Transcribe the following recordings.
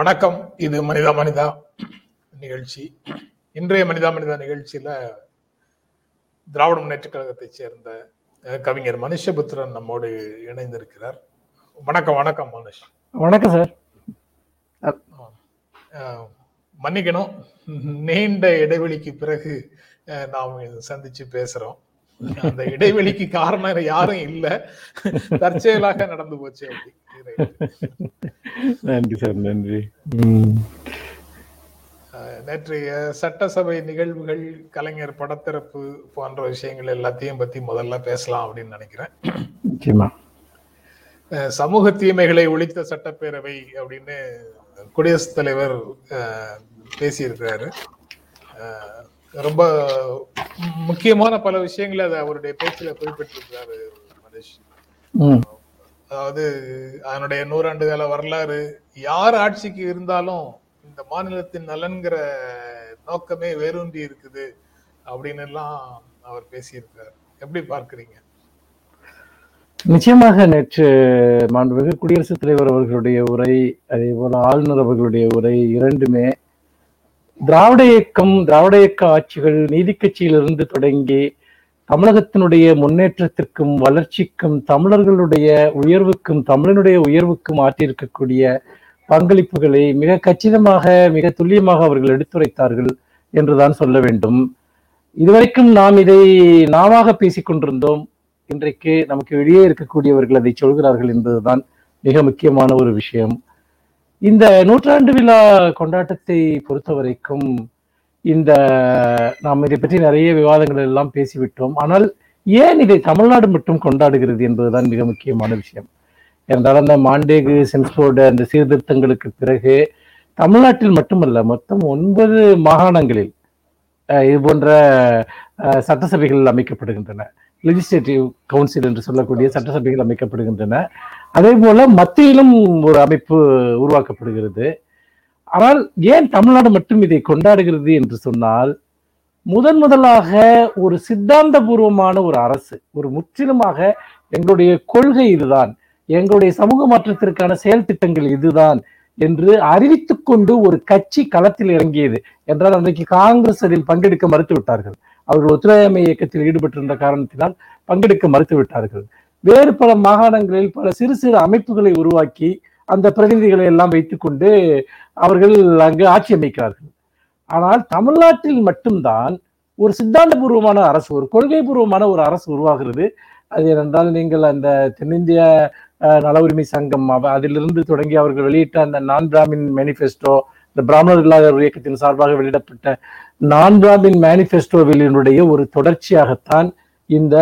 வணக்கம். இது மனிதா மனிதா நிகழ்ச்சி. இன்றைய மனிதா மனிதா நிகழ்ச்சியில திராவிட முன்னேற்ற கழகத்தைச் சேர்ந்த கவிஞர் மனுஷபுத்திரன் நம்மோடு இணைந்திருக்கிறார். வணக்கம் வணக்கம் மனுஷ். வணக்கம் சார். மன்னிக்கணும். நீண்ட இடைவெளிக்கு பிறகு நாம் இது சந்திச்சு பேசுறோம். அந்த இடைவெளிக்கு காரணம் யாரும் இல்ல. தற்செயலாக நடந்து போச்சு அப்படி. நன்றி சார் நன்றி. நேற்றைய சட்டசபை நிகழ்வுகள் கலைஞர் படத்திறப்பு போன்ற விஷயங்கள் எல்லாத்தையும் பத்தி முதல்ல பேசலாம் அப்படின்னு நினைக்கிறேன். சமூக தீமைகளை ஒழித்த சட்டப்பேரவை அப்படின்னு குடியரசுத் தலைவர் அஹ், பேசியிருக்கிறாரு. ரொம்ப முக்கியமான பல விஷயங்களை அதை அவருடைய பேச்சுல குறிப்பிட்டிருக்கிறாரு மனுஷ். அதாவது அதனுடைய நூறாண்டு கால வரலாறு யார் ஆட்சிக்கு இருந்தாலும் இந்த மாநிலத்தின் நலன்கிற நோக்கமே வேரூன்றி இருக்குது அப்படின்னு எல்லாம் அவர் பேசியிருக்கார் எப்படி பார்க்கறீங்க? நிச்சயமாக நேற்று மாண்புமிகு குடியரசுத் தலைவர் அவர்களுடைய உரை அதே போல ஆளுநர் அவர்களுடைய உரை இரண்டுமே திராவிட இயக்கம் திராவிட இயக்க ஆட்சிகள் நீதி கட்சியிலிருந்து தொடங்கி தமிழகத்தினுடைய முன்னேற்றத்திற்கும் வளர்ச்சிக்கும் தமிழர்களுடைய உயர்வுக்கும் தமிழனுடைய உயர்வுக்கும் ஆற்றியிருக்கக்கூடிய பங்களிப்புகளை மிக கச்சிதமாக மிக துல்லியமாக அவர்கள் எடுத்துரைத்தார்கள் என்றுதான் சொல்ல வேண்டும். இதுவரைக்கும் நாம் இதை நாமாக பேசிக் கொண்டிருந்தோம். இன்றைக்கு நமக்கு வெளியே இருக்கக்கூடியவர்கள் அதை சொல்கிறார்கள் என்பதுதான் மிக முக்கியமான ஒரு விஷயம். இந்த நூற்றாண்டு விழா கொண்டாட்டத்தை பொறுத்த வரைக்கும் இந்த நாம் இதை பற்றி நிறைய விவாதங்கள் எல்லாம் பேசிவிட்டோம். ஆனால் ஏன் இதை தமிழ்நாடு மட்டும் கொண்டாடுகிறது என்பதுதான் மிக முக்கியமான விஷயம். என்றால் அந்த மாண்டேகு சென்ஸ்போர்டு அந்த சீர்திருத்தங்களுக்கு பிறகு தமிழ்நாட்டில் மட்டுமல்ல மொத்தம் ஒன்பது மாகாணங்களில் இது போன்ற சட்டசபைகள் அமைக்கப்படுகின்றன. லெஜிஸ்லேட்டிவ் கவுன்சில் என்று சொல்லக்கூடிய சட்டசபைகள் அமைக்கப்படுகின்றன. அதே போல மத்தியிலும் ஒரு அமைப்பு உருவாக்கப்படுகிறது. ஆனால் ஏன் தமிழ்நாடு மட்டும் இதை கொண்டாடுகிறது என்று சொன்னால் முதன் முதலாக ஒரு சித்தாந்தபூர்வமான ஒரு அரசு ஒரு முற்றிலுமாக எங்களுடைய கொள்கை இதுதான். எங்களுடைய சமூக மாற்றத்திற்கான செயல் திட்டங்கள் இதுதான் என்று அறிவித்துக்கொண்டு ஒரு கட்சி களத்தில் இறங்கியது என்றால் அன்றைக்கு காங்கிரஸ் அதில் பங்கெடுக்க மறுத்து விட்டார்கள் அவர்கள் ஒத்துழையாமை இயக்கத்தில் ஈடுபட்டிருந்த காரணத்தினால் பங்கெடுக்க மறுத்துவிட்டார்கள் வேறு பல மாகாணங்களில் பல சிறு சிறு அமைப்புகளை உருவாக்கி அந்த பிரதிநிதிகளை எல்லாம் வைத்துக்கொண்டு அவர்கள் அங்கு ஆட்சி அமைக்கிறார்கள். ஆனால் தமிழ்நாட்டில் மட்டும்தான் ஒரு சித்தாந்தபூர்வமான அரசு ஒரு கொள்கை பூர்வமான ஒரு அரசு உருவாகிறது. அது ஏனென்றால் நீங்கள் அந்த தென்னிந்திய அஹ், நல உரிமை சங்கம் அதிலிருந்து தொடங்கி அவர்கள் வெளியிட்ட அந்த நான் பிராமின் மேனிஃபெஸ்டோ இந்த பிராமணர் இல்லாத ஒரு இயக்கத்தின் சார்பாக வெளியிடப்பட்ட நான் பிராமின் மேனிஃபெஸ்டோவினுடைய ஒரு தொடர்ச்சியாகத்தான் இந்த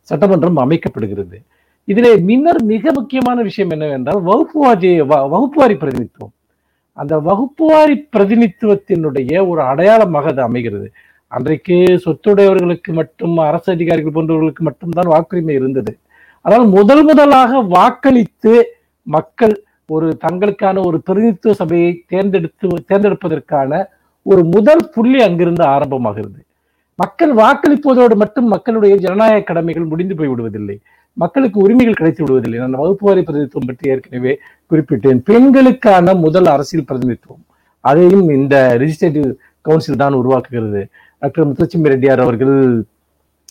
சட்டமன்றம் அமைக்கப்படுகிறது. இதிலே மின்னர் மிக முக்கியமான விஷயம் என்னவென்றால் வகுப்புவாதி வ- வகுப்புவாரி பிரதிநிதித்துவம். அந்த வகுப்புவாரி பிரதிநிதித்துவத்தினுடைய ஒரு அடையாளமாக அது அமைகிறது. அன்றைக்கு சொத்துடையவர்களுக்கு மட்டும் அரசு அதிகாரிகள் போன்றவர்களுக்கு மட்டும்தான் வாக்குரிமை இருந்தது. ஆனால் முதல் முதலாக வாக்களித்து மக்கள் ஒரு தங்களுக்கான ஒரு பிரதிநிதித்துவ சபையை தேர்ந்தெடுத்து தேர்ந்தெடுப்பதற்கான ஒரு முதல் புள்ளி அங்கிருந்து ஆரம்பமாகிறது. மக்கள் வாக்களிப்பதோடு மட்டும் மக்களுடைய ஜனநாயக கடமைகள் முடிந்து போய் விடுவதில்லை. மக்களுக்கு உரிமைகள் கிடைத்து விடுவதில்லை. நான் வகுப்புவாரி பிரதிநிதித்துவம் பற்றி ஏற்கனவே குறிப்பிட்டேன். பெண்களுக்கான முதல் அரசியல் பிரதிநிதித்துவம். அதையும் இந்த ரிஜிஸ்ட்ரேட்டிவ் கவுன்சில் தான் உருவாக்குகிறது. டாக்டர் முத்துலட்சுமி ரெட்டியார் அவர்கள்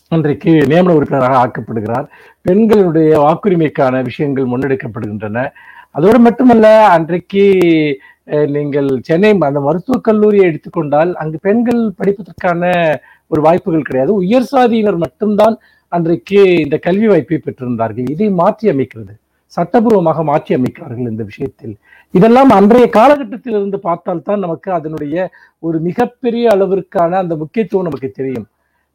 அன்றைக்கு நியமன உறுப்பினராக ஆக்கப்படுகிறார். பெண்களுடைய வாக்குரிமைக்கான விஷயங்கள் முன்னெடுக்கப்படுகின்றன. அதோடு மட்டுமல்ல அன்றைக்கு நீங்கள் சென்னை அந்த மருத்துவக் கல்லூரியை எடுத்துக்கொண்டால் அங்கு பெண்கள் படிப்பதற்கான ஒரு வாய்ப்புகள் கிடையாது. உயர் சாதியினர் மட்டும்தான் அன்றைக்கு இந்த கல்வி வாய்ப்பை பெற்றிருந்தார்கள். இதை மாற்றி அமைக்கிறது. சட்டபூர்வமாக மாற்றி அமைக்கிறார்கள் இந்த விஷயத்தில். இதெல்லாம் அன்றைய காலகட்டத்தில் இருந்து பார்த்தால்தான் நமக்கு அதனுடைய ஒரு மிகப்பெரிய அளவிற்கான அந்த முக்கியத்துவம் நமக்கு தெரியும்.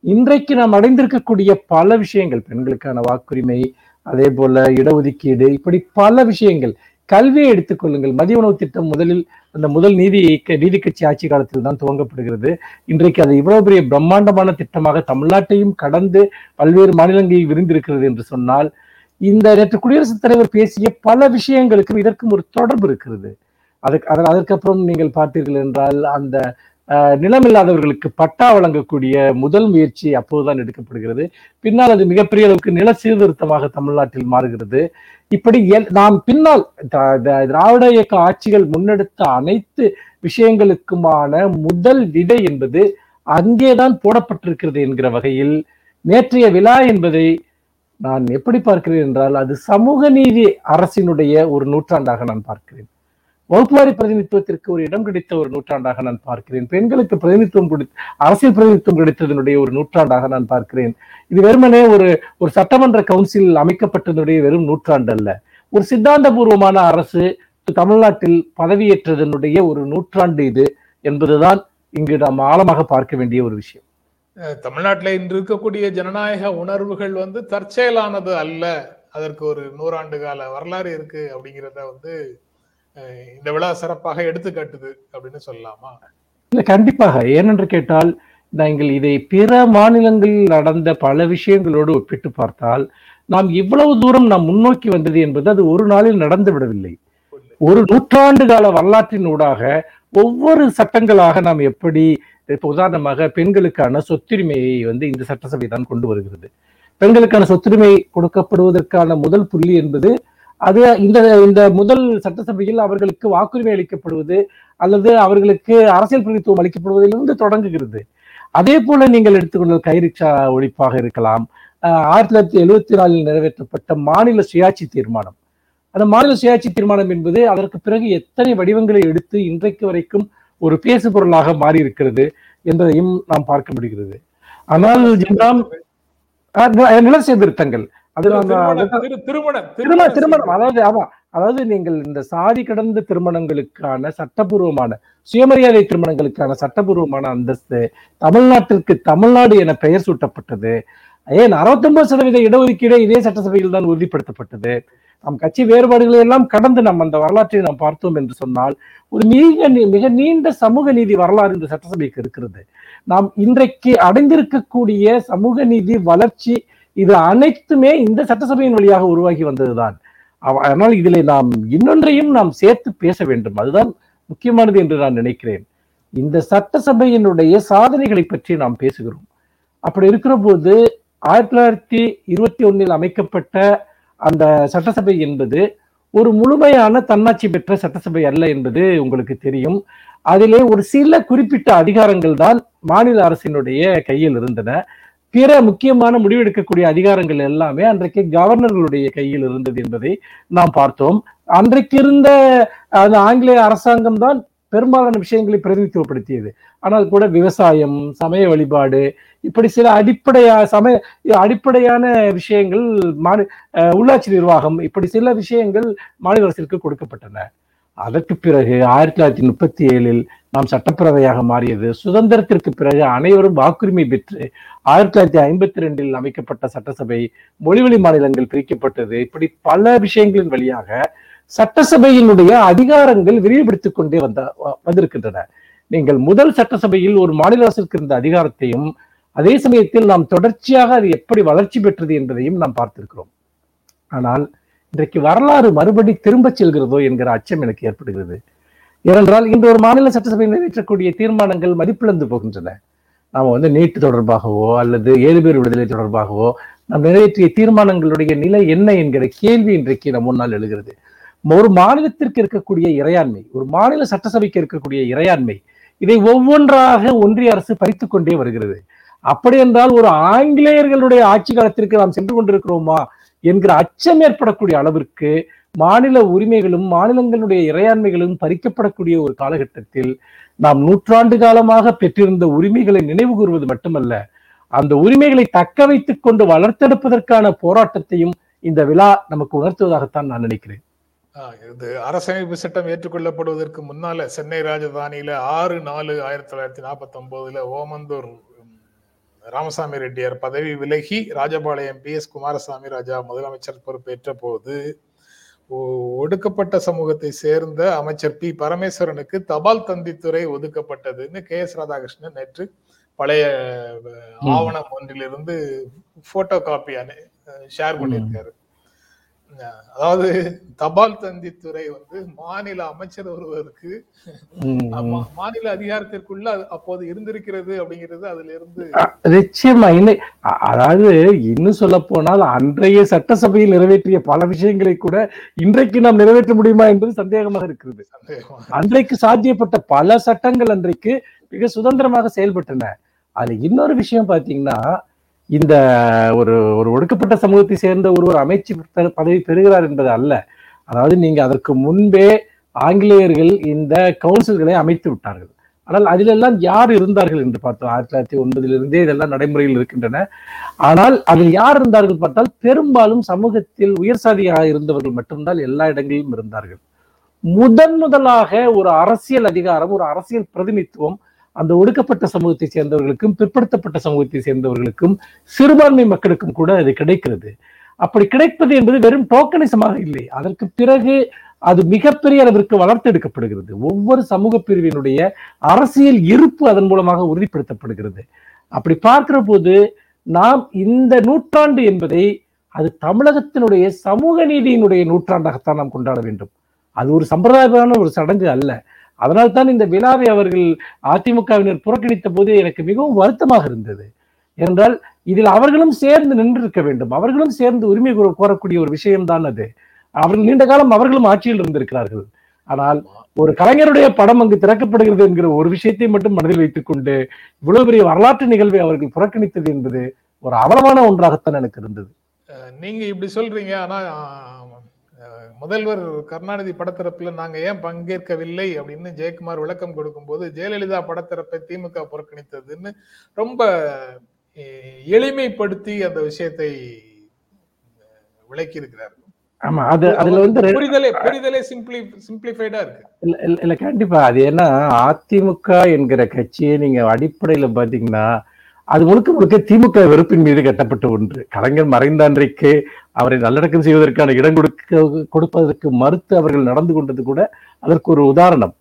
இன்றைக்கு நாம் அடைந்திருக்கக்கூடிய பல விஷயங்கள் பெண்களுக்கான வாக்குரிமை அதே போல இடஒதுக்கீடு இப்படி பல விஷயங்கள். கல்வியை எடுத்துக்கொள்ளுங்கள் மதிய உணவு திட்டம் முதலில் அந்த முதல் நீதி நீதி கட்சி ஆட்சி காலத்தில் தான் துவங்கப்படுகிறது. இன்றைக்கு அது இவ்வளவு பெரிய பிரம்மாண்டமான திட்டமாக தமிழ்நாட்டையும் கடந்து பல்வேறு மாநிலங்களில் விரிந்திருக்கிறது என்று சொன்னால் இந்த நேற்று குடியரசுத் தலைவர் பேசிய பல விஷயங்களுக்கும் இதற்கும் ஒரு தொடர்பு இருக்கிறது. அதுக்கு அதன் அதற்கப்புறம் நீங்கள் பார்த்தீர்கள் என்றால் அந்த நிலமில்லாதவர்களுக்கு பட்டா வழங்கக்கூடிய முதல் முயற்சி அப்போதுதான் எடுக்கப்படுகிறது. பின்னால் அது மிகப்பெரிய அளவுக்கு நில சீர்திருத்தமாக தமிழ்நாட்டில் மாறுகிறது. இப்படி நாம் பின்னால் த- த- திராவிட இயக்க ஆட்சிகள் முன்னெடுத்த அனைத்து விஷயங்களுக்குமான முதல் விடை என்பது அங்கேதான் போடப்பட்டிருக்கிறது என்கிற வகையில் நேற்றைய விழா என்பதை நான் எப்படி பார்க்கிறேன் என்றால் அது சமூக நீதி அரசினுடைய ஒரு நூற்றாண்டாக நான் பார்க்கிறேன். வகுப்புவாரி பிரதிநிதித்துவத்திற்கு ஒரு இடம் கிடைத்த ஒரு நூற்றாண்டாக நான் பார்க்கிறேன். பெண்களுக்கு பிரதிநிதித்துவம் கொடு அரசியல் பிரதிநிதித்துவம் கிடைத்ததனுடைய ஒரு நூற்றாண்டாக நான் பார்க்கிறேன். இது வெறுமனே ஒரு ஒரு சட்டமன்ற கவுன்சில் அமைக்கப்பட்டதனுடைய வெறும் நூற்றாண்டு அல்ல ஒரு சித்தாந்தபூர்வமான அரசு தமிழ்நாட்டில் பதவியேற்றதனுடைய ஒரு நூற்றாண்டு இது என்பதுதான் இங்கு நாம் ஆழமாக பார்க்க வேண்டிய ஒரு விஷயம். அஹ் தமிழ்நாட்டுல இன்று இருக்கக்கூடிய ஜனநாயக உணர்வுகள் வந்து தற்செயலானது அல்ல. அதற்கு ஒரு நூறாண்டு கால வரலாறு இருக்கு அப்படிங்கிறத வந்து இந்த விழா சிறப்பாக எடுத்துக்காட்டுது அப்படின்னு சொல்லலாமா? இல்ல கண்டிப்பாக. ஏனென்று கேட்டால் நாங்கள் இதை பிற மாநிலங்களில் நடந்த பல விஷயங்களோடு ஒப்பிட்டு பார்த்தால் நாம் இவ்வளவு தூரம் நாம் முன்னோக்கி வந்தது என்பது அது ஒரு நாளில் நடந்து விடவில்லை. ஒரு நூற்றாண்டு கால வரலாற்றின் ஊடாக ஒவ்வொரு சட்டங்களாக நாம் எப்படி இப்போ உதாரணமாக பெண்களுக்கான சொத்துரிமையை வந்து இந்த சட்டசபை தான் கொண்டு வருகிறது. பெண்களுக்கான சொத்துரிமை கொடுக்கப்படுவதற்கான முதல் புள்ளி என்பது அது இந்த இந்த முதல் சட்டசபையில் அவர்களுக்கு வாக்குரிமை அளிக்கப்படுவது அல்லது அவர்களுக்கு அரசியல் பிரதித்துவம் அளிக்கப்படுவதிலிருந்து தொடங்குகிறது. அதே போல நீங்கள் எடுத்துக்கொண்ட கைரிக்ஷா ஒழிப்பாக இருக்கலாம். ஆயிரத்தி தொள்ளாயிரத்தி எழுபத்தி நாலில் நிறைவேற்றப்பட்ட மாநில சுயாட்சி தீர்மானம். அந்த மாநில சுயாட்சி தீர்மானம் என்பது அதற்கு பிறகு எத்தனை வடிவங்களை எடுத்து இன்றைக்கு வரைக்கும் ஒரு பேசு பொருளாக மாறி இருக்கிறது என்பதையும் நாம் பார்க்க முடிகிறது. ஆனால் ஆஹ் நில- நில சீர்திருத்தங்கள். அது திருமணம், திரு- திருமணம் அதாவது ஆமா. அதாவது நீங்கள் இந்த சாதி கடந்த திருமணங்களுக்கான சட்டபூர்வமான சுயமரியாதை திருமணங்களுக்கான சட்டபூர்வமான அந்தஸ்து தமிழ்நாட்டிற்கு தமிழ்நாடு என பெயர் சூட்டப்பட்டது. ஏன்? 69% சதவீத இடஒதுக்கீடு இதே சட்டசபையில் தான் உறுதிப்படுத்தப்பட்டது. நம் கட்சி வேறுபாடுகளை எல்லாம் கடந்து நம்ம அந்த வரலாற்றை நாம் பார்த்தோம் என்று சொன்னால் ஒரு மிக மிக நீண்ட சமூக நீதி வரலாறு இந்த சட்டசபைக்கு இருக்கிறது. நாம் இன்றைக்கு அடைந்திருக்கக்கூடிய சமூக நீதி வளர்ச்சி இது அனைத்துமே இந்த சட்டசபையின் வழியாக உருவாகி வந்ததுதான். ஆனால் இதில் நாம் இன்னொன்றையும் நாம் சேர்த்து பேச வேண்டும். அதுதான் முக்கியமானது என்று நான் நினைக்கிறேன். இந்த சட்டசபையினுடைய சாதனைகளை பற்றி நாம் பேசுகிறோம். அப்படி இருக்கிற போது ஆயிரத்தி தொள்ளாயிரத்தி இருபத்தி ஒன்னில் அமைக்கப்பட்ட அந்த சட்டசபை என்பது ஒரு முழுமையான தன்னாட்சி பெற்ற சட்டசபை அல்ல என்பது உங்களுக்கு தெரியும். அதிலே ஒரு சில குறிப்பிட்ட அதிகாரங்கள் தான் மாநில அரசினுடைய கையில் இருந்தன. பிற முக்கியமான முடிவெடுக்கக்கூடிய அதிகாரங்கள் எல்லாமே அன்றைக்கு கவர்னர்களுடைய கையில் இருந்தது என்பதை நாம் பார்த்தோம். அன்றைக்கு இருந்த அந்த ஆங்கிலேய அரசாங்கம் தான் பெரும்பாலான விஷயங்களை பிரதிநிதித்துவப்படுத்தியது. ஆனால் கூட விவசாயம் சமய வழிபாடு இப்படி சில அடிப்படையா சமய அடிப்படையான விஷயங்கள் மாநி உள்ளாட்சி நிர்வாகம் இப்படி சில விஷயங்கள் மாநில அரசிற்கு கொடுக்கப்பட்டன. அதற்கு பிறகு ஆயிரத்தி தொள்ளாயிரத்தி முப்பத்தி ஏழில் நாம் சட்டப்பேரவையாக மாறியது. சுதந்திரத்திற்கு பிறகு அனைவரும் வாக்குரிமை பெற்று ஆயிரத்தி தொள்ளாயிரத்தி ஐம்பத்தி ரெண்டில் அமைக்கப்பட்ட சட்டசபை மொழிவழி மாநிலங்கள் பிரிக்கப்பட்டது. இப்படி பல விஷயங்களின் வழியாக சட்டசபையினுடைய அதிகாரங்கள் விரிவுபடுத்திக் கொண்டே வந்த வ- வந்திருக்கின்றன. நீங்கள் முதல் சட்டசபையில் ஒரு மாநில அரசிற்கு இருந்த அதிகாரத்தையும் அதே சமயத்தில் நாம் தொடர்ச்சியாக அது எப்படி வளர்ச்சி பெற்றது என்பதையும் நாம் பார்த்திருக்கிறோம். ஆனால் இன்றைக்கு வரலாறு மறுபடி திரும்பச் செல்கிறதோ என்கிற அச்சம் எனக்கு ஏற்படுகிறது. ஏனென்றால் இன்று ஒரு மாநில சட்டசபை நிறைவேற்றக்கூடிய தீர்மானங்கள் மதிப்பிழந்து போகின்றன. நாம் வந்து நீட்டு தொடர்பாகவோ அல்லது ஏழு பேர் விடுதலை தொடர்பாகவோ நாம் நிறைவேற்றிய தீர்மானங்களுடைய நிலை என்ன என்கிற கேள்வி இன்றைக்கு நம் முன்னால் எழுகிறது. ஒரு மாநிலத்திற்கு இருக்கக்கூடிய இறையாண்மை ஒரு மாநில சட்டசபைக்கு இருக்கக்கூடிய இறையாண்மை இதை ஒவ்வொன்றாக ஒன்றிய அரசு பறித்து கொண்டே வருகிறது. அப்படி என்றால் ஒரு ஆங்கிலேயர்களுடைய ஆட்சி காலத்திற்கு நாம் சென்று கொண்டிருக்கிறோமா என்கிற அச்சம் ஏற்படக்கூடிய அளவிற்கு மாநில உரிமைகளும் மாநிலங்களுடைய இறையாண்மைகளும் பறிக்கப்படக்கூடிய ஒரு காலகட்டத்தில் நாம் நூற்றாண்டு காலமாக பெற்றிருந்த உரிமைகளை நினைவு கூறுவது மட்டுமல்ல அந்த உரிமைகளை தக்க வைத்துக் கொண்டு வளர்த்தெடுப்பதற்கான போராட்டத்தையும் இந்த விழா நமக்கு உணர்த்துவதாகத்தான் நான் நினைக்கிறேன். ஆஹ் இது அரசமைப்பு சட்டம் ஏற்றுக்கொள்ளப்படுவதற்கு முன்னால சென்னை ராஜதானியில ஆறு நாலு ஆயிரத்தி தொள்ளாயிரத்தி நாற்பத்தி ஒன்பதுல ஓமந்தூர் ராமசாமி ரெட்டியார் பதவி விலகி ராஜபாளையம் பி எஸ் குமாரசாமி ராஜா முதலமைச்சர் பொறுப்பேற்ற போது ஒடுக்கப்பட்ட சமூகத்தை சேர்ந்த அமைச்சர் பி. பரமேஸ்வரனுக்கு தபால் தந்தித்துறை ஒதுக்கப்பட்டதுன்னு கே. எஸ். ராதாகிருஷ்ணன் நேற்று பழைய. ஆவணம் ஒன்றிலிருந்து போட்டோ காப்பி ஷேர் பண்ணியிருக்காரு. அதாவது தபால் தந்தித்துறை வந்து மாநில அமைச்சர் ஒருவருக்கு. மாநில அதிகாரத்திற்குள்ள அது அப்போது இருந்திருக்கிறது அப்படிங்கிறது அதுல இருந்து நிச்சயமா இன்னை அ- அதாவது இன்னும் சொல்ல போனால் அன்றைய சட்டசபையில் நிறைவேற்றிய பல விஷயங்களை கூட இன்றைக்கு நாம் நிறைவேற்ற முடியுமா என்பது சந்தேகமாக இருக்கிறது. சந்தேகமா அன்றைக்கு சாத்தியப்பட்ட பல சட்டங்கள் அன்றைக்கு மிக சுதந்திரமாக செயல்பட்டன. அதுல இன்னொரு விஷயம் பாத்தீங்கன்னா இந்த ஒரு ஒரு ஒடுக்கப்பட்ட சமூகத்தை சேர்ந்த ஒருவர் அமைச்சு பதவி பெறுகிறார் என்பது அல்ல. அதாவது நீங்க அதற்கு முன்பே ஆங்கிலேயர்கள் இந்த கவுன்சில்களை அமைத்து விட்டார்கள். ஆனால் அதிலெல்லாம் யார் இருந்தார்கள் என்று பார்த்தோம். ஆயிரத்தி தொள்ளாயிரத்தி ஒன்பதிலிருந்தே இதெல்லாம் நடைமுறையில் இருக்கின்றன. ஆனால் அதில் யார் இருந்தார்கள் பார்த்தால் பெரும்பாலும் சமூகத்தில் உயர் சாதியாக இருந்தவர்கள் மட்டும்தான் எல்லா இடங்களிலும் இருந்தார்கள். முதன் முதலாக ஒரு அரசியல் அதிகாரம் ஒரு அரசியல் பிரதிநிதித்துவம் அந்த ஒடுக்கப்பட்ட சமூகத்தை சேர்ந்தவர்களுக்கும் பிற்படுத்தப்பட்ட சமூகத்தை சேர்ந்தவர்களுக்கும் சிறுபான்மை மக்களுக்கும் கூட அது கிடைக்கிறது. அப்படி கிடைப்பது என்பது வெறும் டோக்கனிசமாக இல்லை. அதற்கு பிறகு அது மிகப்பெரிய அளவிற்கு வளர்த்தெடுக்கப்படுகிறது. ஒவ்வொரு சமூக பிரிவினுடைய அரசியல் இருப்பு அதன் மூலமாக உறுதிப்படுத்தப்படுகிறது. அப்படி பார்க்கிற போது நாம் இந்த நூற்றாண்டு என்பதை அது தமிழகத்தினுடைய சமூக நீதியினுடைய நூற்றாண்டாகத்தான் நாம் கொண்டாட வேண்டும். அது ஒரு சம்பிரதாயமான ஒரு சடங்கு அல்ல. அதனால் தான் இந்த விழாவை அவர்கள் அதிமுகவினர் புறக்கணித்த போது எனக்கு மிகவும் வருத்தமாக இருந்தது. என்றால் இதில் அவர்களும் சேர்ந்து நின்றிருக்க வேண்டும். அவர்களும் சேர்ந்து உரிமை கோரக்கூடிய ஒரு விஷயம்தான் அது. அவர்கள் நீண்ட காலம் அவர்களும் ஆட்சியில் இருந்திருக்கிறார்கள். ஆனால் ஒரு கலைஞருடைய படம் அங்கு திறக்கப்படுகிறது என்கிற ஒரு விஷயத்தை மட்டும் மனதில் வைத்துக் கொண்டு இவ்வளவு பெரிய வரலாற்று நிகழ்வை அவர்கள் புறக்கணித்தது என்பது ஒரு அவலமான ஒன்றாகத்தான் எனக்கு இருந்தது. நீங்க இப்படி சொல்றீங்க ஆனா முதல்வர் கருணாநிதி படத்திறப்புல நாங்க ஏன் பங்கேற்கவில்லை அப்படின்னு ஜெயக்குமார் விளக்கம் கொடுக்கும்போது ஜெயலலிதா படத்திறப்பை திமுக புறக்கணித்ததுன்னு ரொம்ப எளிமைப்படுத்தி அந்த விஷயத்தை விளக்கி இருக்கிறார் ஆமா அது அதுல வந்து புரிதலே புரிதலே சிம்பிளி சிம்பிளிஃபைடா இருக்கு. இல்ல- இல்ல கண்டிப்பா. அது ஏன்னா அதிமுக என்கிற கட்சியை நீங்க அடிப்படையில பாத்தீங்கன்னா அது முழுக்க முழுக்க திமுக வெறுப்பின் மீது கட்டப்பட்ட ஒன்று. கலைஞர் மறைந்த அன்றைக்கு அவரை நல்லடக்கம் செய்வதற்கான இடம் கொடுக்க கொடுப்பதற்கு மறுத்து அவர்கள் நடந்து கொண்டது கூட அதற்கு ஒரு உதாரணம்.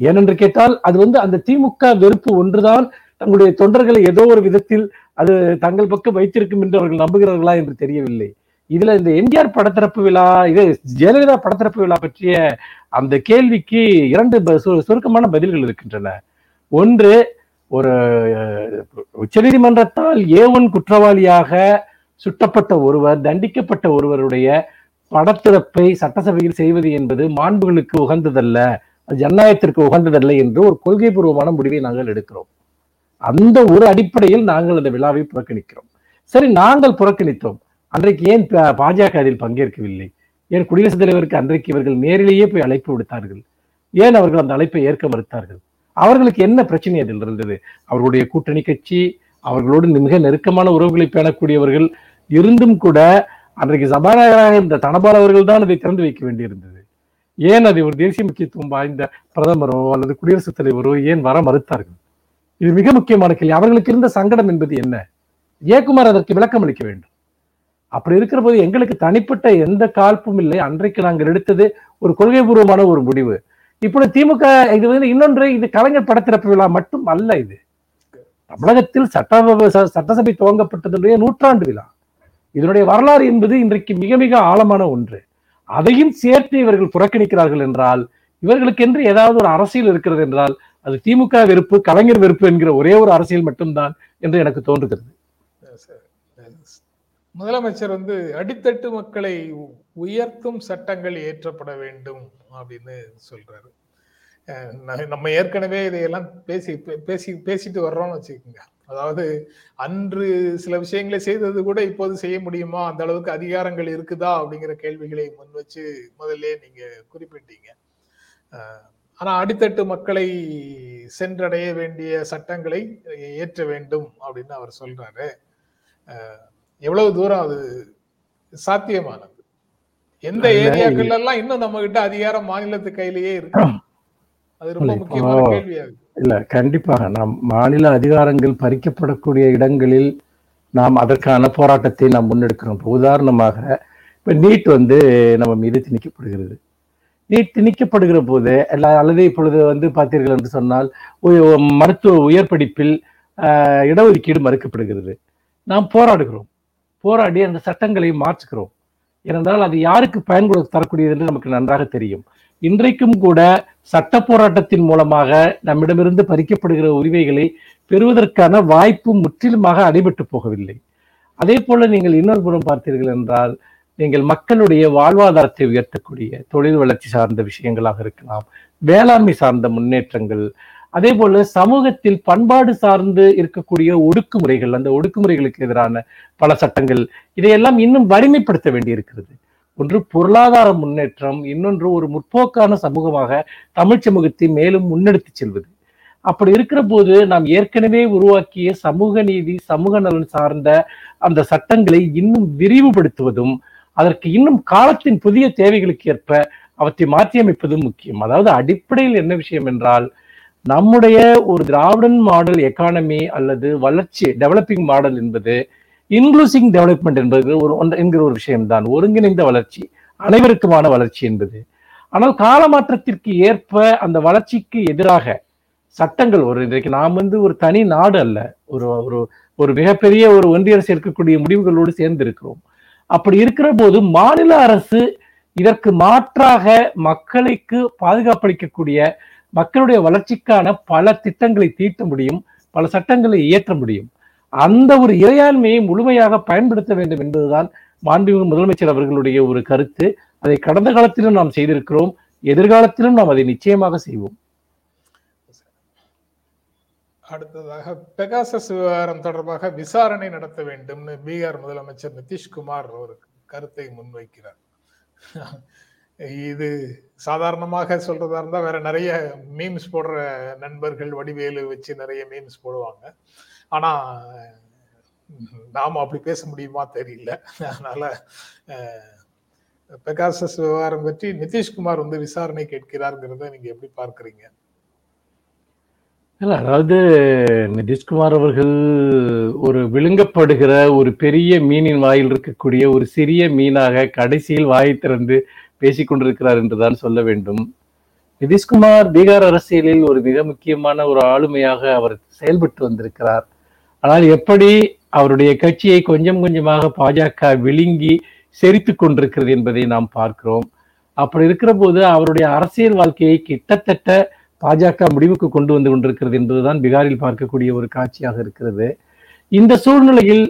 ஏனென்று கேட்டால் அது வந்து அந்த திமுக வெறுப்பு ஒன்றுதான் தங்களுடைய தொண்டர்களை ஏதோ ஒரு விதத்தில் அது தங்கள் பக்கம் வைத்திருக்கும் என்று அவர்கள் நம்புகிறார்களா என்று தெரியவில்லை. இதுல இந்த எம்ஜிஆர் படத்திறப்பு விழா இது ஜெயலலிதா படத்திறப்பு விழா பற்றிய அந்த கேள்விக்கு இரண்டு சு- சுருக்கமான பதில்கள் இருக்கின்றன. ஒன்று ஒரு உச்சநீதிமன்றத்தால் ஏ ஒன் குற்றவாளியாக சுட்டப்பட்ட ஒருவர் தண்டிக்கப்பட்ட ஒருவருடைய படத்திறப்பை சட்டசபையில் செய்வது என்பது மாண்புகளுக்கு உகந்ததல்ல ஜனநாயகத்திற்கு உகந்ததல்ல என்று ஒரு கொள்கை பூர்வமான முடிவை நாங்கள் எடுக்கிறோம். அந்த ஒரு அடிப்படையில் நாங்கள் அந்த விழாவை புறக்கணிக்கிறோம். சரி நாங்கள் புறக்கணித்தோம். அன்றைக்கு ஏன் பா- பாஜக அதில் பங்கேற்கவில்லை? ஏன் குடியரசுத் தலைவருக்கு அன்றைக்கு இவர்கள் நேரிலேயே போய் அழைப்பு விடுத்தார்கள்? ஏன் அவர்கள் அந்த அழைப்பை ஏற்க மறுத்தார்கள்? அவர்களுக்கு என்ன பிரச்சனை அதில் இருந்தது? அவர்களுடைய கூட்டணி கட்சி அவர்களோடு மிக நெருக்கமான உறவுகளை பேணக்கூடியவர்கள் இருந்தும் கூட அன்றைக்கு சபாநாயகராக இருந்த தனபால் அவர்கள் தான் அதை திறந்து வைக்க வேண்டியிருந்தது. ஏன் அதை ஒரு தேசிய முக்கியத்துவம் வாய்ந்த பிரதமரோ அல்லது குடியரசுத் தலைவரோ ஏன் வர மறுத்தார்கள்? இது மிக முக்கியமான கேள்வி. அவர்களுக்கு இருந்த சங்கடம் என்பது என்ன? ஜெயக்குமார் அதற்கு விளக்கம் அளிக்க வேண்டும். அப்படி இருக்கிற போது எங்களுக்கு தனிப்பட்ட எந்த காழ்ப்பும் இல்லை. அன்றைக்கு நாங்கள் எடுத்தது ஒரு கொள்கை பூர்வமான ஒரு முடிவு. இப்படி திமுக இது வந்து இன்னொன்று இது கலைஞர் படத்திறப்பு விழா மட்டும் அல்ல இது. தமிழகத்தில் சட்ட சட்டசபை துவங்கப்பட்டதுடைய நூற்றாண்டு விழா. இதனுடைய வரலாறு என்பது இன்றைக்கு மிக மிக ஆழமான ஒன்று. அதையும் சேர்த்து இவர்கள் புறக்கணிக்கிறார்கள் என்றால் இவர்களுக்கென்று ஏதாவது ஒரு அரசியல் இருக்கிறது என்றால் அது திமுக வெறுப்பு கலைஞர் வெறுப்பு என்கிற ஒரே ஒரு அரசியல் மட்டும்தான் என்று எனக்கு தோன்றுகிறது. முதலமைச்சர் வந்து அடித்தட்டு மக்களை உயர்த்தும் சட்டங்கள் இயற்றப்பட வேண்டும். அப்படின்னு சொல்றாரு. ந- நம்ம ஏற்கனவே இதையெல்லாம் பேசி பே- பேசி பேசிட்டு வர்றோம்னு வச்சுக்கோங்க. அதாவது அன்று சில விஷயங்களை செய்தது கூட இப்போது செய்ய முடியுமா? அந்த அளவுக்கு அதிகாரங்கள் இருக்குதா? அப்படிங்கிற கேள்விகளை முன் வச்சு முதல்ல நீங்க குறிப்பிட்டீங்க. ஆனா அடித்தட்டு மக்களை சென்றடைய வேண்டிய சட்டங்களை இயற்ற வேண்டும் அப்படின்னு அவர் சொல்றாரு. எவ்வளவு தூரம் அது சாத்தியமானது? எந்த அதுல ஏரியாக்கள்ல எல்லாம் இன்னும் நம்ம கிட்ட அதிகாரம் மாநிலத்து கையிலேயே இருக்கு. அது ரொம்ப இல்லை, முக்கியமான இப்போ- கேள்வியா இருக்கு இல்ல கண்டிப்பாக நாம் மாநில அதிகாரங்கள் பறிக்கப்படக்கூடிய இடங்களில் நாம் அதற்கான போராட்டத்தை நாம் முன்னெடுக்கிறோம். இப்போ உதாரணமாக இப்ப நீட் வந்து நம்ம மீது திணிக்கப்படுகிறது. நீட் திணிக்கப்படுகிற போது எல்லா அல்லது இப்பொழுது வந்து பார்த்தீர்கள் என்று சொன்னால் மருத்துவ உயர் படிப்பில் இடஒதுக்கீடு மறுக்கப்படுகிறது. நாம் போராடுகிறோம். போராடி அந்த சட்டங்களை மாற்றுகிறோம். ஏனென்றால் அது யாருக்கு பயன் தரக்கூடியது என்று நமக்கு நன்றாக தெரியும். இன்றைக்கும் கூட சட்ட போராட்டத்தின் மூலமாக நம்மிடமிருந்து பறிக்கப்படுகிற உரிமைகளை பெறுவதற்கான வாய்ப்பு முற்றிலுமாக அடைபட்டு போகவில்லை. அதே போல நீங்கள் இன்னொரு புறம் பார்த்தீர்கள் என்றால் நீங்கள் மக்களுடைய வாழ்வாதாரத்தை உயர்த்தக்கூடிய தொழில் வளர்ச்சி சார்ந்த விஷயங்களாக இருக்கலாம் வேளாண்மை சார்ந்த முன்னேற்றங்கள் அதே போல சமூகத்தில் பண்பாடு சார்ந்து இருக்கக்கூடிய ஒடுக்குமுறைகள் அந்த ஒடுக்குமுறைகளுக்கு எதிரான பல சட்டங்கள் இதையெல்லாம் இன்னும் வலிமைப்படுத்த வேண்டியிருக்கிறது. ஒன்று பொருளாதார முன்னேற்றம் இன்னொன்று ஒரு முற்போக்கான சமூகமாக தமிழ் சமூகத்தை மேலும் முன்னெடுத்து செல்வது. அப்படி இருக்கிற போது நாம் ஏற்கனவே உருவாக்கிய சமூக நீதி சமூக நலன் சார்ந்த அந்த சட்டங்களை இன்னும் விரிவுபடுத்துவதும் அதற்கு இன்னும் காலத்தின் புதிய தேவைகளுக்கு ஏற்ப அவற்றை மாற்றியமைப்பதும் முக்கியம். அதாவது அடிப்படையில் என்ன விஷயம் என்றால் நம்முடைய ஒரு திராவிடன் மாடல் எக்கானமி அல்லது வளர்ச்சி டெவலப்பிங் மாடல் என்பது இன்க்ளூசிங் டெவலப்மெண்ட் என்பது ஒரு என்கிற ஒரு விஷயம்தான். ஒருங்கிணைந்த வளர்ச்சி அனைவருக்குமான வளர்ச்சி என்பது. ஆனால் கால மாற்றத்திற்கு ஏற்ப அந்த வளர்ச்சிக்கு எதிராக சட்டங்கள் ஒரு இன்றைக்கு நாம் வந்து ஒரு தனி நாடு அல்ல. ஒரு ஒரு ஒரு மிகப்பெரிய ஒரு ஒன்றிய அரசு இருக்கக்கூடிய முடிவுகளோடு சேர்ந்து இருக்கிறோம் அப்படி இருக்கிற போது மாநில அரசு இதற்கு மாற்றாக மக்களுக்கு பாதுகாப்பளிக்கக்கூடிய மக்களுடைய வளர்ச்சிக்கான பல திட்டங்களை தீட்ட முடியும் பல சட்டங்களை இயற்ற முடியும். அந்த ஒரு இறையாண்மையை முழுமையாக பயன்படுத்த வேண்டும் என்பதுதான் மாண்புமிகு முதலமைச்சர் அவர்களுடைய ஒரு கருத்து. அதை கடந்த காலத்திலும் நாம் செய்திருக்கிறோம் எதிர்காலத்திலும் நாம் அதை நிச்சயமாக செய்வோம். அடுத்ததாக பெகாசஸ் விவகாரம் தொடர்பாக விசாரணை நடத்த வேண்டும்னு பீகார் முதலமைச்சர் நிதிஷ்குமார் ஒரு கருத்தை முன்வைக்கிறார். இது சாதாரணமாக சொல்றதா இருந்தா வேற நிறைய மீம்ஸ் போடுற நண்பர்கள் வடிவேலு வச்சு நிறைய மீம்ஸ் போடுவாங்க. ஆனா நாம அப்படி பேச முடியுமா தெரியல. அதனால பெகாசஸ் விவகாரம் பற்றி நிதிஷ்குமார் வந்து விசாரணை கேட்கிறாருங்கிறத நீங்க எப்படி பார்க்குறீங்க? இல்லை அதாவது நிதிஷ்குமார் அவர்கள் ஒரு விழுங்கப்படுகிற ஒரு பெரிய மீனின் வாயில் இருக்கக்கூடிய ஒரு சிறிய மீனாக கடைசியில் வாயை திறந்து பேசிக் கொண்டிருக்கிறார் என்றுதான் சொல்ல வேண்டும். நிதிஷ்குமார் பீகார் அரசியலில் ஒரு மிக முக்கியமான ஒரு ஆளுமையாக அவர் செயல்பட்டு வந்திருக்கிறார். ஆனால் எப்படி அவருடைய கட்சியை கொஞ்சம் கொஞ்சமாக பாஜக விழுங்கி செரித்து கொண்டிருக்கிறது என்பதை நாம் பார்க்கிறோம். அப்படி இருக்கிற போது அவருடைய அரசியல் வாழ்க்கையை கிட்டத்தட்ட பாஜக முடிவுக்கு கொண்டு வந்து கொண்டிருக்கிறது என்பதுதான் பீகாரில் பார்க்கக்கூடிய ஒரு காட்சியாக இருக்கிறது. இந்த சூழ்நிலையில்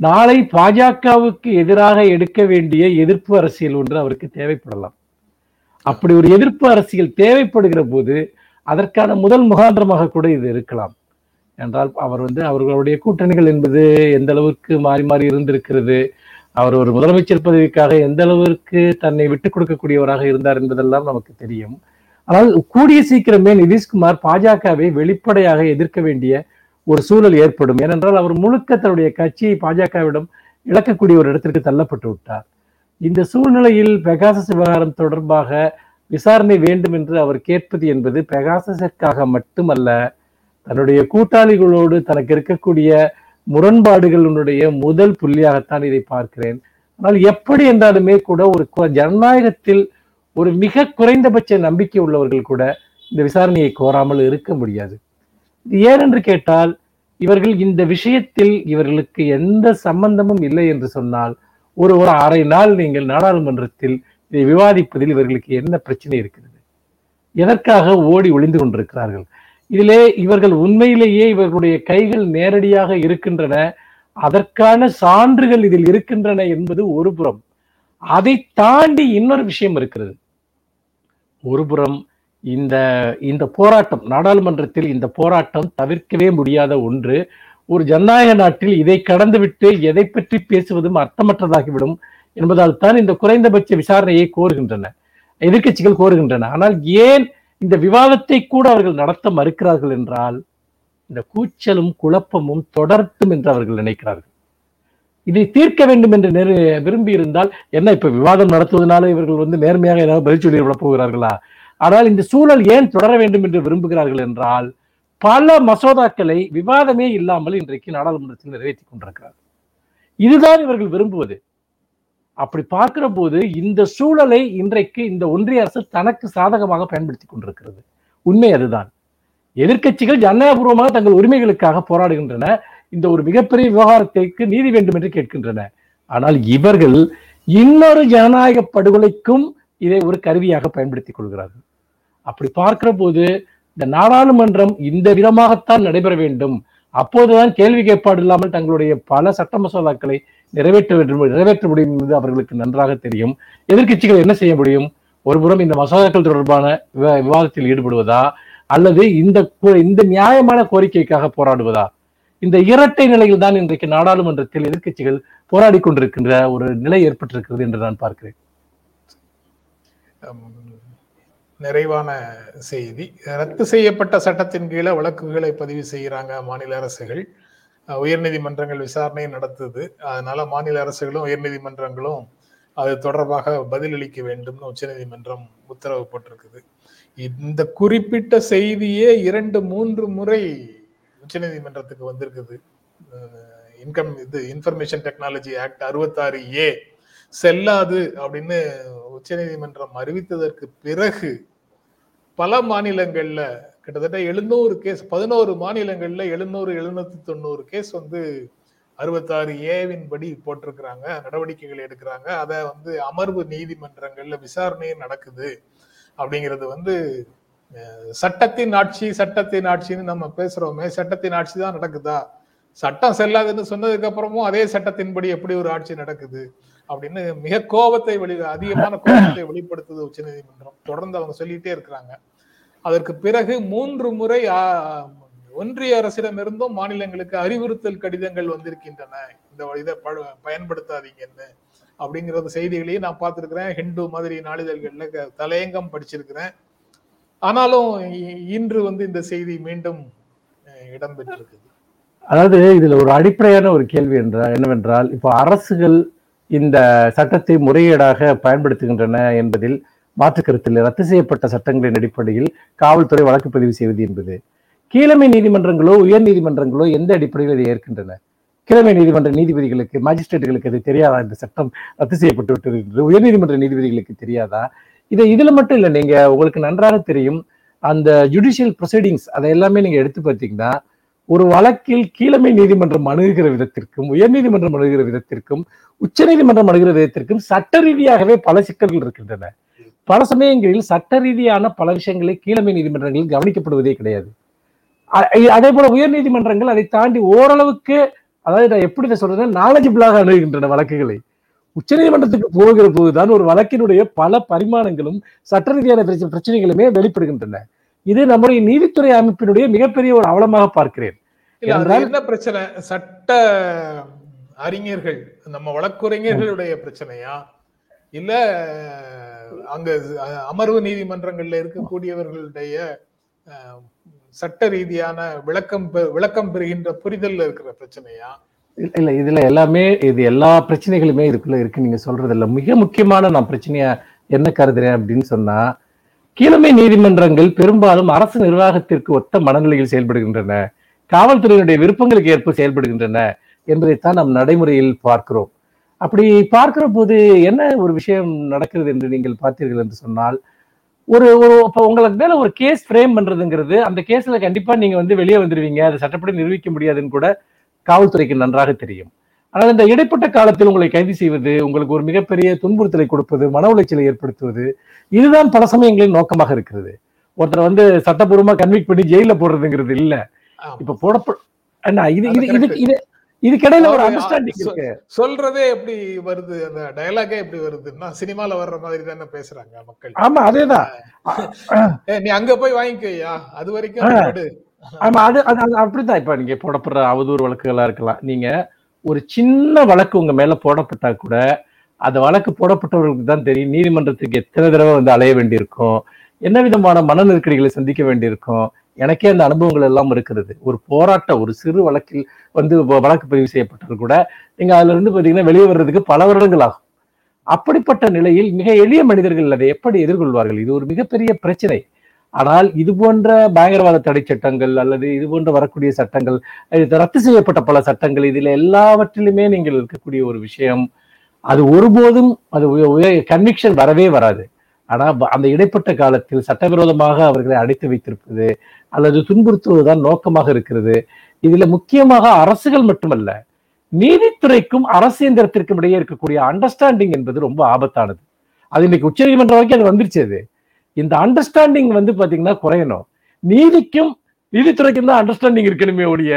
நாளை பாஜகவுக்கு எதிராக எடுக்க வேண்டிய எதிர்ப்பு அரசியல் ஒன்று அவருக்கு தேவைப்படலாம். அப்படி ஒரு எதிர்ப்பு அரசியல் தேவைப்படுகிற போது அதற்கான முதல் முகாந்திரமாக கூட இது இருக்கலாம். என்றால் அவர் வந்து அவர்களுடைய கூட்டணிகள் என்பது எந்த அளவுக்கு மாறி மாறி இருந்திருக்கிறது அவர் ஒரு முதலமைச்சர் பதவிக்காக எந்த அளவிற்கு தன்னை விட்டுக் கொடுக்கக்கூடியவராக இருந்தார் என்பதெல்லாம் நமக்கு தெரியும். ஆனால் கூடிய சீக்கிரமே நிதிஷ்குமார் பாஜகவை வெளிப்படையாக எதிர்க்க வேண்டிய ஒரு சூழல் ஏற்படும். ஏனென்றால் அவர் முழுக்க தன்னுடைய கட்சியை பாஜகவிடம் இழக்கக்கூடிய ஒரு இடத்திற்கு தள்ளப்பட்டு விட்டார். இந்த சூழ்நிலையில் பெகாசஸ் விவகாரம் தொடர்பாக விசாரணை வேண்டும் என்று அவர் கேட்பது என்பது பெகாசஸிற்காக மட்டுமல்ல தன்னுடைய கூட்டாளிகளோடு தனக்கு இருக்கக்கூடிய முரண்பாடுகளினுடைய முதல் புள்ளியாகத்தான் இதை பார்க்கிறேன். ஆனால் எப்படி என்றாலுமே கூட ஒரு ஜனநாயகத்தில் ஒரு மிக குறைந்தபட்ச நம்பிக்கை உள்ளவர்கள் கூட இந்த விசாரணையை கோராமல் இருக்க முடியாது. ஏனென்று கேட்டால் இவர்கள் இந்த விஷயத்தில் இவர்களுக்கு எந்த சம்பந்தமும் இல்லை என்று சொன்னால் ஒரு ஒரு அரை நாள் நீங்கள் நாடாளுமன்றத்தில் இதை விவாதிப்பதில் இவர்களுக்கு என்ன பிரச்சனை இருக்கிறது? எதற்காக ஓடி ஒளிந்து கொண்டிருக்கிறார்கள்? இதிலே இவர்கள் உண்மையிலேயே இவர்களுடைய கைகள் நேரடியாக இருக்கின்றன அதற்கான சான்றுகள் இதில் இருக்கின்றன என்பது ஒரு புறம். அதை தாண்டி இன்னொரு விஷயம் இருக்கிறது. ஒரு புறம் இந்த இந்த போராட்டம் நாடாளுமன்றத்தில் இந்த போராட்டம் தவிர்க்கவே முடியாத ஒன்று. ஒரு ஜனநாயக நாட்டில் இதை கடந்துவிட்டு எதை பற்றி பேசுவதும் அர்த்தமற்றதாகிவிடும் என்பதால் தான் இந்த குறைந்தபட்ச விசாரணையை கோருகின்றன எதிர்கட்சிகள் கோருகின்றன. ஆனால் ஏன் இந்த விவாதத்தை கூட அவர்கள் நடத்த மறுக்கிறார்கள் என்றால் இந்த கூச்சலும் குழப்பமும் தொடர்த்தும் என்று அவர்கள் நினைக்கிறார்கள். இதை தீர்க்க வேண்டும் என்று விரும்பி இருந்தால் என்ன இப்ப விவாதம் நடத்துவதனால இவர்கள் வந்து நேர்மையாக ஏதாவது பதில் சொல்லி விட போகிறார்களா? ஆனால் இந்த சூழல் ஏன் தொடர வேண்டும் என்று விரும்புகிறார்கள் என்றால் பல மசோதாக்களை விவாதமே இல்லாமல் இன்றைக்கு நாடாளுமன்றத்தில் நிறைவேற்றி கொண்டிருக்கிறார். இதுதான் இவர்கள் விரும்புவது. அப்படி பார்க்கிற போது இந்த சூழலை இன்றைக்கு இந்த ஒன்றிய அரசு தனக்கு சாதகமாக பயன்படுத்தி கொண்டிருக்கிறது. உண்மை அதுதான். எதிர்கட்சிகள் ஜனநாயகபூர்வமாக தங்கள் உரிமைகளுக்காக போராடுகின்றன. இந்த ஒரு மிகப்பெரிய விவகாரத்திற்கு நீதி வேண்டும் என்று கேட்கின்றன. ஆனால் இவர்கள் இன்னொரு ஜனநாயக படுகொலைக்கும் இதை ஒரு கருவியாக பயன்படுத்திக் கொள்கிறார்கள். அப்படி பார்க்கிற போது இந்த நாடாளுமன்றம் இந்த விதமாகத்தான் நடைபெற வேண்டும். அப்போதுதான் கேள்வி கேட்பாடு இல்லாமல் தங்களுடைய பல சட்ட மசோதாக்களை நிறைவேற்ற வேண்டும் நிறைவேற்ற முடியும் என்பது அவர்களுக்கு நன்றாக தெரியும். எதிர்க்கட்சிகள் என்ன செய்ய முடியும்? ஒருபுறம் இந்த மசோதாக்கள் தொடர்பான விவாதத்தில் ஈடுபடுவதா? அல்லது இந்த இந்த நியாயமான கோரிக்கைக்காக போராடுவதா? இந்த இரட்டை நிலையில் தான் இன்றைக்கு நாடாளுமன்றத்தில் எதிர்க்கட்சிகள் போராடி கொண்டிருக்கின்ற ஒரு நிலை ஏற்பட்டிருக்கிறது என்று நான் பார்க்கிறேன். நிறைவான செய்தி. ரத்து செய்யப்பட்ட சட்டத்தின் கீழே வழக்குகளை பதிவு செய்கிறாங்க மாநில அரசுகள். உயர்நீதிமன்றங்கள் விசாரணை நடத்துது. அதனால மாநில அரசுகளும் உயர்நீதிமன்றங்களும் அது தொடர்பாக பதிலளிக்க வேண்டும்னு உச்சநீதிமன்றம் உத்தரவு போட்டிருக்குது. இந்த குறிப்பிட்ட செய்தியே இரண்டு மூன்று முறை உச்சநீதிமன்றத்துக்கு வந்திருக்குது. இன்கம் இது இன்ஃபர்மேஷன் டெக்னாலஜி ஆக்ட் அறுபத்தாறு ஏ செல்லாது அப்படின்னு உச்சநீதிமன்றம் அறிவித்ததற்கு பிறகு பல மாநிலங்கள்ல கிட்டத்தட்ட எழுநூறு கேஸ் பதினோரு மாநிலங்கள்ல எழுநூறு எழுநூத்தி தொண்ணூறு கேஸ் வந்து அறுபத்தாறு ஏவின் படி போட்டிருக்கிறாங்க. நடவடிக்கைகள் எடுக்கிறாங்க. அதை வந்து அமர்வு நீதிமன்றங்கள்ல விசாரணை நடக்குது அப்படிங்கிறது வந்து சட்டத்தின் ஆட்சி சட்டத்தின் ஆட்சின்னு நம்ம பேசுறோமே சட்டத்தின் ஆட்சி தான் நடக்குதா? சட்டம் செல்லாதுன்னு சொன்னதுக்கு அப்புறமும் அதே சட்டத்தின்படி எப்படி ஒரு ஆட்சி நடக்குது? அப்படின்னு மிக கோபத்தை வெளி அதிகமான கோபத்தை வெளிப்படுத்துது உச்சநீதிமன்றம். தொடர்ந்து அவங்க சொல்லிட்டே இருக்கிறாங்க. அதற்கு பிறகு மூன்று முறை ஒன்றிய ஒன்றிய அரசிடமிருந்தும் மாநிலங்களுக்கு அறிவுறுத்தல் கடிதங்கள் வந்திருக்கின்றன. இந்த இதை பயன்படுத்தாதீங்கன்னு அப்படிங்கிற செய்திகளையும் நான் பார்த்துருக்கிறேன். ஹிந்து மாதிரி நாளிதழ்கள்ல க- தலையங்கம் படிச்சிருக்கிறேன். ஆனாலும் இ- இன்று வந்து இந்த செய்தி மீண்டும் அஹ், இடம்பெற்றிருக்குது. அதாவது இதுல ஒரு அடிப்படையான ஒரு கேள்வி என்றால் என்னவென்றால் இப்போ அரசுகள் இந்த சட்டத்தை முறையீடாக பயன்படுத்துகின்றன என்பதில் மாற்று கருத்தில் ரத்து செய்யப்பட்ட சட்டங்களின் அடிப்படையில் காவல்துறை வழக்கு பதிவு செய்வது என்பது. கீழமை நீதிமன்றங்களோ உயர் நீதிமன்றங்களோ எந்த அடிப்படையில் இதை ஏற்கின்றன? கீழமை நீதிமன்ற நீதிபதிகளுக்கு மேஜிஸ்ட்ரேட்டுகளுக்கு அது தெரியாதா? இந்த சட்டம் ரத்து செய்யப்பட்டு விட்டது என்று உயர்நீதிமன்ற நீதிபதிகளுக்கு தெரியாதா? இதை இதுல மட்டும் இல்லை நீங்க உங்களுக்கு நன்றாக தெரியும் அந்த ஜுடிஷியல் ப்ரொசீடிங்ஸ் அதை எல்லாமே நீங்க எடுத்து பார்த்தீங்கன்னா ஒரு வழக்கில் கீழமை நீதிமன்றம் அணுகுகிற விதத்திற்கும் உயர்நீதிமன்றம் அணுகுகிற விதத்திற்கும் உச்சநீதிமன்றம் அணுகிற விதத்திற்கும் சட்ட ரீதியாகவே பல சிக்கல்கள் இருக்கின்றன. பல சமயங்களில் சட்ட ரீதியான பல விஷயங்களை கீழமை நீதிமன்றங்களில் கவனிக்கப்படுவதே கிடையாது. அ- அதே போல உயர் நீதிமன்றங்கள் அதை தாண்டி ஓரளவுக்கு அதாவது நான் எப்படி இதை சொல்றேன் நாலேஜபிளாக அணுகுகின்றன வழக்குகளை. உச்சநீதிமன்றத்துக்கு போகிற போதுதான் ஒரு வழக்கினுடைய பல பரிமாணங்களும் சட்ட ரீதியான பிரச்சனைகளுமே வெளிப்படுகின்றன. இது நம்முடைய நீதித்துறை அமைப்பினுடைய மிகப்பெரிய ஒரு அவலமாக பார்க்கிறேன். என்ன பிரச்சனை? சட்ட அறிஞர்கள் நம்ம வழக்குரைஞர்களுடைய பிரச்சனையா? இல்ல அங்க அமர்வு நீதிமன்றங்கள்ல இருக்கக்கூடியவர்களுடைய சட்ட ரீதியான விளக்கம் விளக்கம் பெறுகின்ற புரிதல்ல இருக்கிற பிரச்சனையா? இல்ல இதுல எல்லாமே இது எல்லா பிரச்சனைகளுமே இதுக்குள்ள இருக்கு. நீங்க சொல்றது இல்ல மிக முக்கியமான நான் பிரச்சனையா என்ன கருதுறேன் அப்படின்னு சொன்னா கீழமை நீதிமன்றங்கள் பெரும்பாலும் அரசு நிர்வாகத்திற்கு ஒத்த மனநிலையில் செயல்படுகின்றன. காவல்துறையினுடைய விருப்பங்களுக்கு ஏற்ப செயல்படுகின்றன என்பதைத்தான் நாம் நடைமுறையில் பார்க்கிறோம். அப்படி பார்க்கிற போது என்ன ஒரு விஷயம் நடக்கிறது என்று நீங்கள் பார்த்தீர்கள் என்று சொன்னால் ஒரு ஒரு இப்போ உங்களுக்கு மேல ஒரு கேஸ் ஃப்ரேம் பண்றதுங்கிறது அந்த கேஸ்ல கண்டிப்பா நீங்க வந்து வெளியே வந்துருவீங்க. அதை சட்டப்படி நிரூபிக்க முடியாதுன்னு கூட காவல்துறைக்கு நன்றாக தெரியும். ஆனால் இந்த இடைப்பட்ட காலத்தில் உங்களை கைது செய்வது உங்களுக்கு ஒரு மிகப்பெரிய துன்புறுத்தலை கொடுப்பது மன உளைச்சலை ஏற்படுத்துவது இதுதான் பல சமயங்களில் நோக்கமாக இருக்கிறது. ஒருத்தர் வந்து சட்டப்பூர்வமா கன்விக் பண்ணி ஜெயில போடுறதுங்கிறது இல்ல. இப்ப போடப்ப அண்ணா, இது அது இது இது correct. இது இதுக்கிடையில ஒரு அண்டர்ஸ்டாண்டிங் இருக்கு. சொல்றதே எப்படி வருது? அந்த டயலாகே எப்படி வருதுன்னா சினிமால வர்ற மாதிரி தானே பேசுறாங்க மக்கள். ஆமா அதேதான். நீ அங்க போய் வாங்கிக்கோயா அது வரைக்கும். ஆமா அது அது அது அப்படித்தான். இப்ப நீங்க போடப்படுற அவதூறு வழக்குகளா இருக்கலாம். நீங்க ஒரு சின்ன வழக்கு உங்க மேல போடப்பட்டா கூட அந்த வழக்கு போடப்பட்டவர்களுக்கு தான் தெரியும் நீதிமன்றத்துக்கு எத்தனை தடவை வந்து அலைய வேண்டியிருக்கும் என்ன விதமான மன நெருக்கடிகளை சந்திக்க வேண்டியிருக்கும் எனக்கே அந்த அனுபவங்கள் எல்லாம் இருக்கிறது. ஒரு போராட்டம் ஒரு சிறு வழக்கில் வந்து வழக்கு பதிவு செய்யப்பட்டது கூட நீங்க அதுல இருந்து பாத்தீங்கன்னா வெளியே வர்றதுக்கு பல வருடங்கள் ஆகும். அப்படிப்பட்ட நிலையில் மிக எளிய மனிதர்கள் அதை எப்படி எதிர்கொள்வார்கள்? இது ஒரு மிகப்பெரிய பிரச்சனை. ஆனால் இது போன்ற பயங்கரவாத தடை சட்டங்கள் அல்லது இது போன்ற வரக்கூடிய சட்டங்கள் ரத்து செய்யப்பட்ட பல சட்டங்கள் இதில் எல்லாவற்றிலுமே நீங்கள் இருக்கக்கூடிய ஒரு விஷயம். அது ஒருபோதும் அது கன்விக்ஷன் வரவே வராது. ஆனால் அந்த இடைப்பட்ட காலத்தில் சட்டவிரோதமாக அவர்களை அடைத்து வைத்திருப்பது அல்லது துன்புறுத்துவதுதான் நோக்கமாக இருக்கிறது. இதுல முக்கியமாக அரசுகள் மட்டுமல்ல நீதித்துறைக்கும் அரசு இயந்திரத்திற்கும் இடையே இருக்கக்கூடிய அண்டர்ஸ்டாண்டிங் என்பது ரொம்ப ஆபத்தானது. அது இன்னைக்கு உச்சநீதிமன்றம் வரைக்கும் அது வந்துருச்சு அது. இந்த அண்டர்ஸ்டாண்டிங் வந்து பாத்தீங்கன்னா குறையணும். நீதிக்கும் நீதித்துறைக்கும் தான் அண்டர்ஸ்டாண்டிங் இருக்கணுமே ஒழிய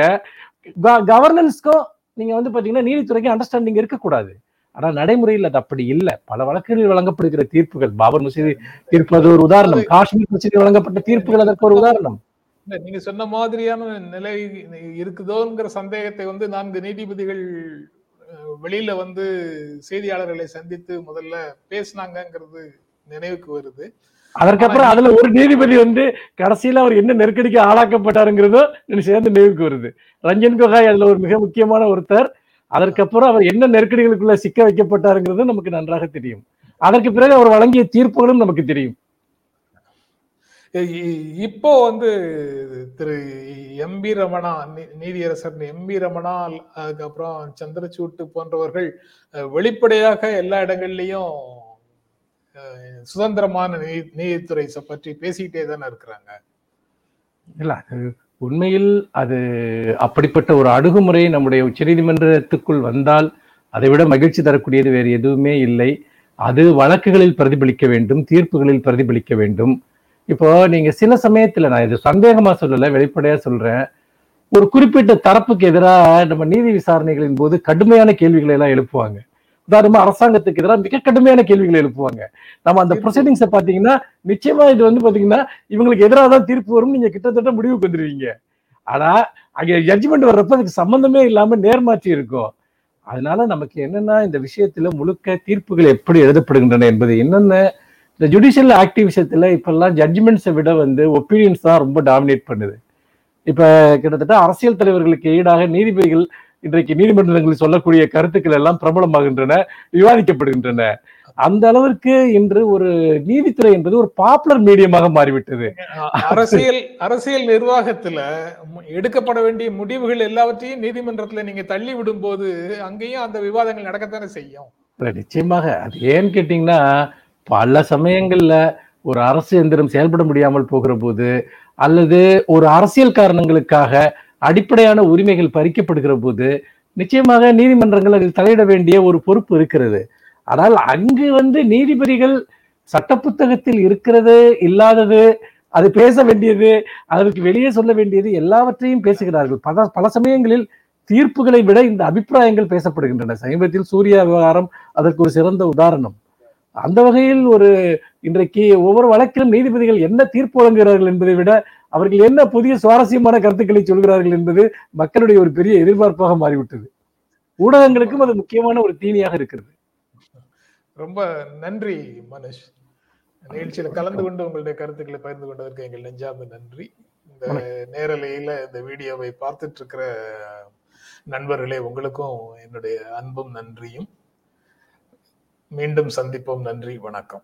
கவர்னன்ஸ்க்கும் நீங்க வந்து பாத்தீங்கன்னா நீதித்துறைக்கு அண்டர்ஸ்டாண்டிங் இருக்கக்கூடாது. ஆனா நடைமுறையில் அது அப்படி இல்லை. பல வழக்குகளில் வழங்கப்படுகிற தீர்ப்புகள் பாபர் மசீதி தீர்ப்பு அது ஒரு உதாரணம். காஷ்மீர் பிரச்சனையில் வழங்கப்பட்ட தீர்ப்புகள் அதற்கு ஒரு உதாரணம். இல்ல, நீங்க சொன்ன மாதிரியான நிலை இருக்குதோங்கிற சந்தேகத்தை வந்து நான்கு நீதிபதிகள் வெளியில வந்து செய்தியாளர்களை சந்தித்து முதல்ல பேசினாங்கிறது நினைவுக்கு வருது. அதற்கப்புறம் அதுல ஒரு நீதிபதி வந்து கடைசியில அவர் என்ன நெருக்கடிக்கு ஆளாக்கப்பட்டாருங்கிறதும் சேர்ந்து நினைவுக்கு வருது. ரஞ்சன் கோகாய் அதுல ஒரு மிக முக்கியமான ஒருத்தர். அதற்கப்புறம் அவர் என்ன நெருக்கடிகளுக்குள்ள சிக்க வைக்கப்பட்டாருங்கிறது நமக்கு நன்றாக தெரியும். அதற்கு பிறகு அவர் வழங்கிய தீர்ப்புகளும் நமக்கு தெரியும். இப்போ வந்து திரு எம் பி ரமணா நீதியரசர் எம் பி ரமணா அதுக்கப்புறம் சந்திரசூட்டு போன்றவர்கள் வெளிப்படையாக எல்லா இடங்கள்லயும் சுதந்திரமான நீ- நீதித்துறை பற்றி பேசிக்கிட்டே தானே இருக்கிறாங்க. இல்ல உண்மையில் அது அப்படிப்பட்ட ஒரு அணுகுமுறை நம்முடைய உச்சநீதிமன்றத்துக்குள் வந்தால் அதை விட மகிழ்ச்சி தரக்கூடியது வேறு எதுவுமே இல்லை. அது வழக்குகளில் பிரதிபலிக்க வேண்டும் தீர்ப்புகளில் பிரதிபலிக்க வேண்டும். இப்போ நீங்க சில சமயத்துல நான் இது சந்தேகமா சொல்லல வெளிப்படையா சொல்றேன். ஒரு குறிப்பிட்ட தரப்புக்கு எதிராக நம்ம நீதி விசாரணைகளின் போது கடுமையான கேள்விகளை எல்லாம் எழுப்புவாங்க. உதாரணமா அரசாங்கத்துக்கு எதிராக மிக கடுமையான கேள்விகளை எழுப்புவாங்க. நம்ம அந்த ப்ரொசீடிங்ஸை பாத்தீங்கன்னா நிச்சயமா இது வந்து பாத்தீங்கன்னா இவங்களுக்கு எதிராக தான் தீர்ப்பு வரும் நீங்க கிட்டத்தட்ட முடிவுக்கு வந்துருவீங்க. ஆனா அங்க ஜட்ஜ்மெண்ட் வர்றப்ப அதுக்கு சம்பந்தமே இல்லாம நேர்மாற்றி இருக்கும். அதனால நமக்கு என்னன்னா இந்த விஷயத்துல முழுக்க தீர்ப்புகள் எப்படி எழுதப்படுகின்றன என்பது என்னென்ன இந்த ஜுடிஷியல் ஆக்டிவ் விஷயத்துல இப்பெல்லாம் ஜட்ஜ்மெண்ட்ஸை விட வந்து ஒப்பீனியன்ஸ் தான் ரொம்ப டாமினேட் பண்ணுது. இப்ப கிட்டத்தட்ட அரசியல் தலைவர்களுக்கு ஈடாக நீதிபதிகள் இன்றைக்கு நீதிமன்றங்களில் சொல்லக்கூடிய கருத்துக்கள் எல்லாம் பிரபலமாகின்றன விவாதிக்கப்படுகின்றன. அந்த அளவிற்கு இன்று ஒரு நீதித்துறை என்பது ஒரு பாப்புலர் மீடியமாக மாறிவிட்டது. அரசியல் அரசியல் நிர்வாகத்துல எடுக்கப்பட வேண்டிய முடிவுகள் எல்லாவற்றையும் நீதிமன்றத்துல நீங்க தள்ளி விடும்போது அங்கேயும் அந்த விவாதங்கள் நடக்கத்தானே செய்யும். நிச்சயமாக. அது ஏன்னு கேட்டீங்கன்னா பல சமயங்கள்ல ஒரு அரசு எந்திரம் செயல்பட முடியாமல் போகிற போது அல்லது ஒரு அரசியல் காரணங்களுக்காக அடிப்படையான உரிமைகள் பறிக்கப்படுகிற போது நிச்சயமாக நீதிமன்றங்கள் அதில் தலையிட வேண்டிய ஒரு பொறுப்பு இருக்கிறது. ஆனால் அங்கு வந்து நீதிபதிகள் சட்ட புத்தகத்தில் இருக்கிறது இல்லாதது அது பேச வேண்டியது அதற்கு வெளியே சொல்ல வேண்டியது எல்லாவற்றையும் பேசுகிறார்கள். பல பல சமயங்களில் தீர்ப்புகளை விட இந்த அபிப்பிராயங்கள் பேசப்படுகின்றன. சமீபத்தில் சூர்யா விவகாரம் அதற்கு ஒரு சிறந்த உதாரணம். அந்த வகையில் ஒரு இன்றைக்கு ஒவ்வொரு வழக்கிலும் நீதிபதிகள் என்ன தீர்ப்பு வழங்குகிறார்கள் என்பதை விட அவர்கள் என்ன புதிய சுவாரஸ்யமான கருத்துக்களை சொல்கிறார்கள் என்பது மக்களுடைய ஒரு பெரிய எதிர்பார்ப்பாக மாறிவிட்டது. ஊடகங்களுக்கும் அது முக்கியமான ஒரு தீனியாக இருக்கிறது. ரொம்ப நன்றி மனுஷ். நிகழ்ச்சியில கலந்து கொண்டு உங்களுடைய கருத்துக்களை பகிர்ந்து கொண்டதற்கு எங்கள் நெஞ்சார்ந்த நன்றி. இந்த நேரலையில இந்த வீடியோவை பார்த்துட்டு இருக்கிற நண்பர்களே உங்களுக்கும் என்னுடைய அன்பும் நன்றியும். மீண்டும் சந்திப்போம். நன்றி வணக்கம்.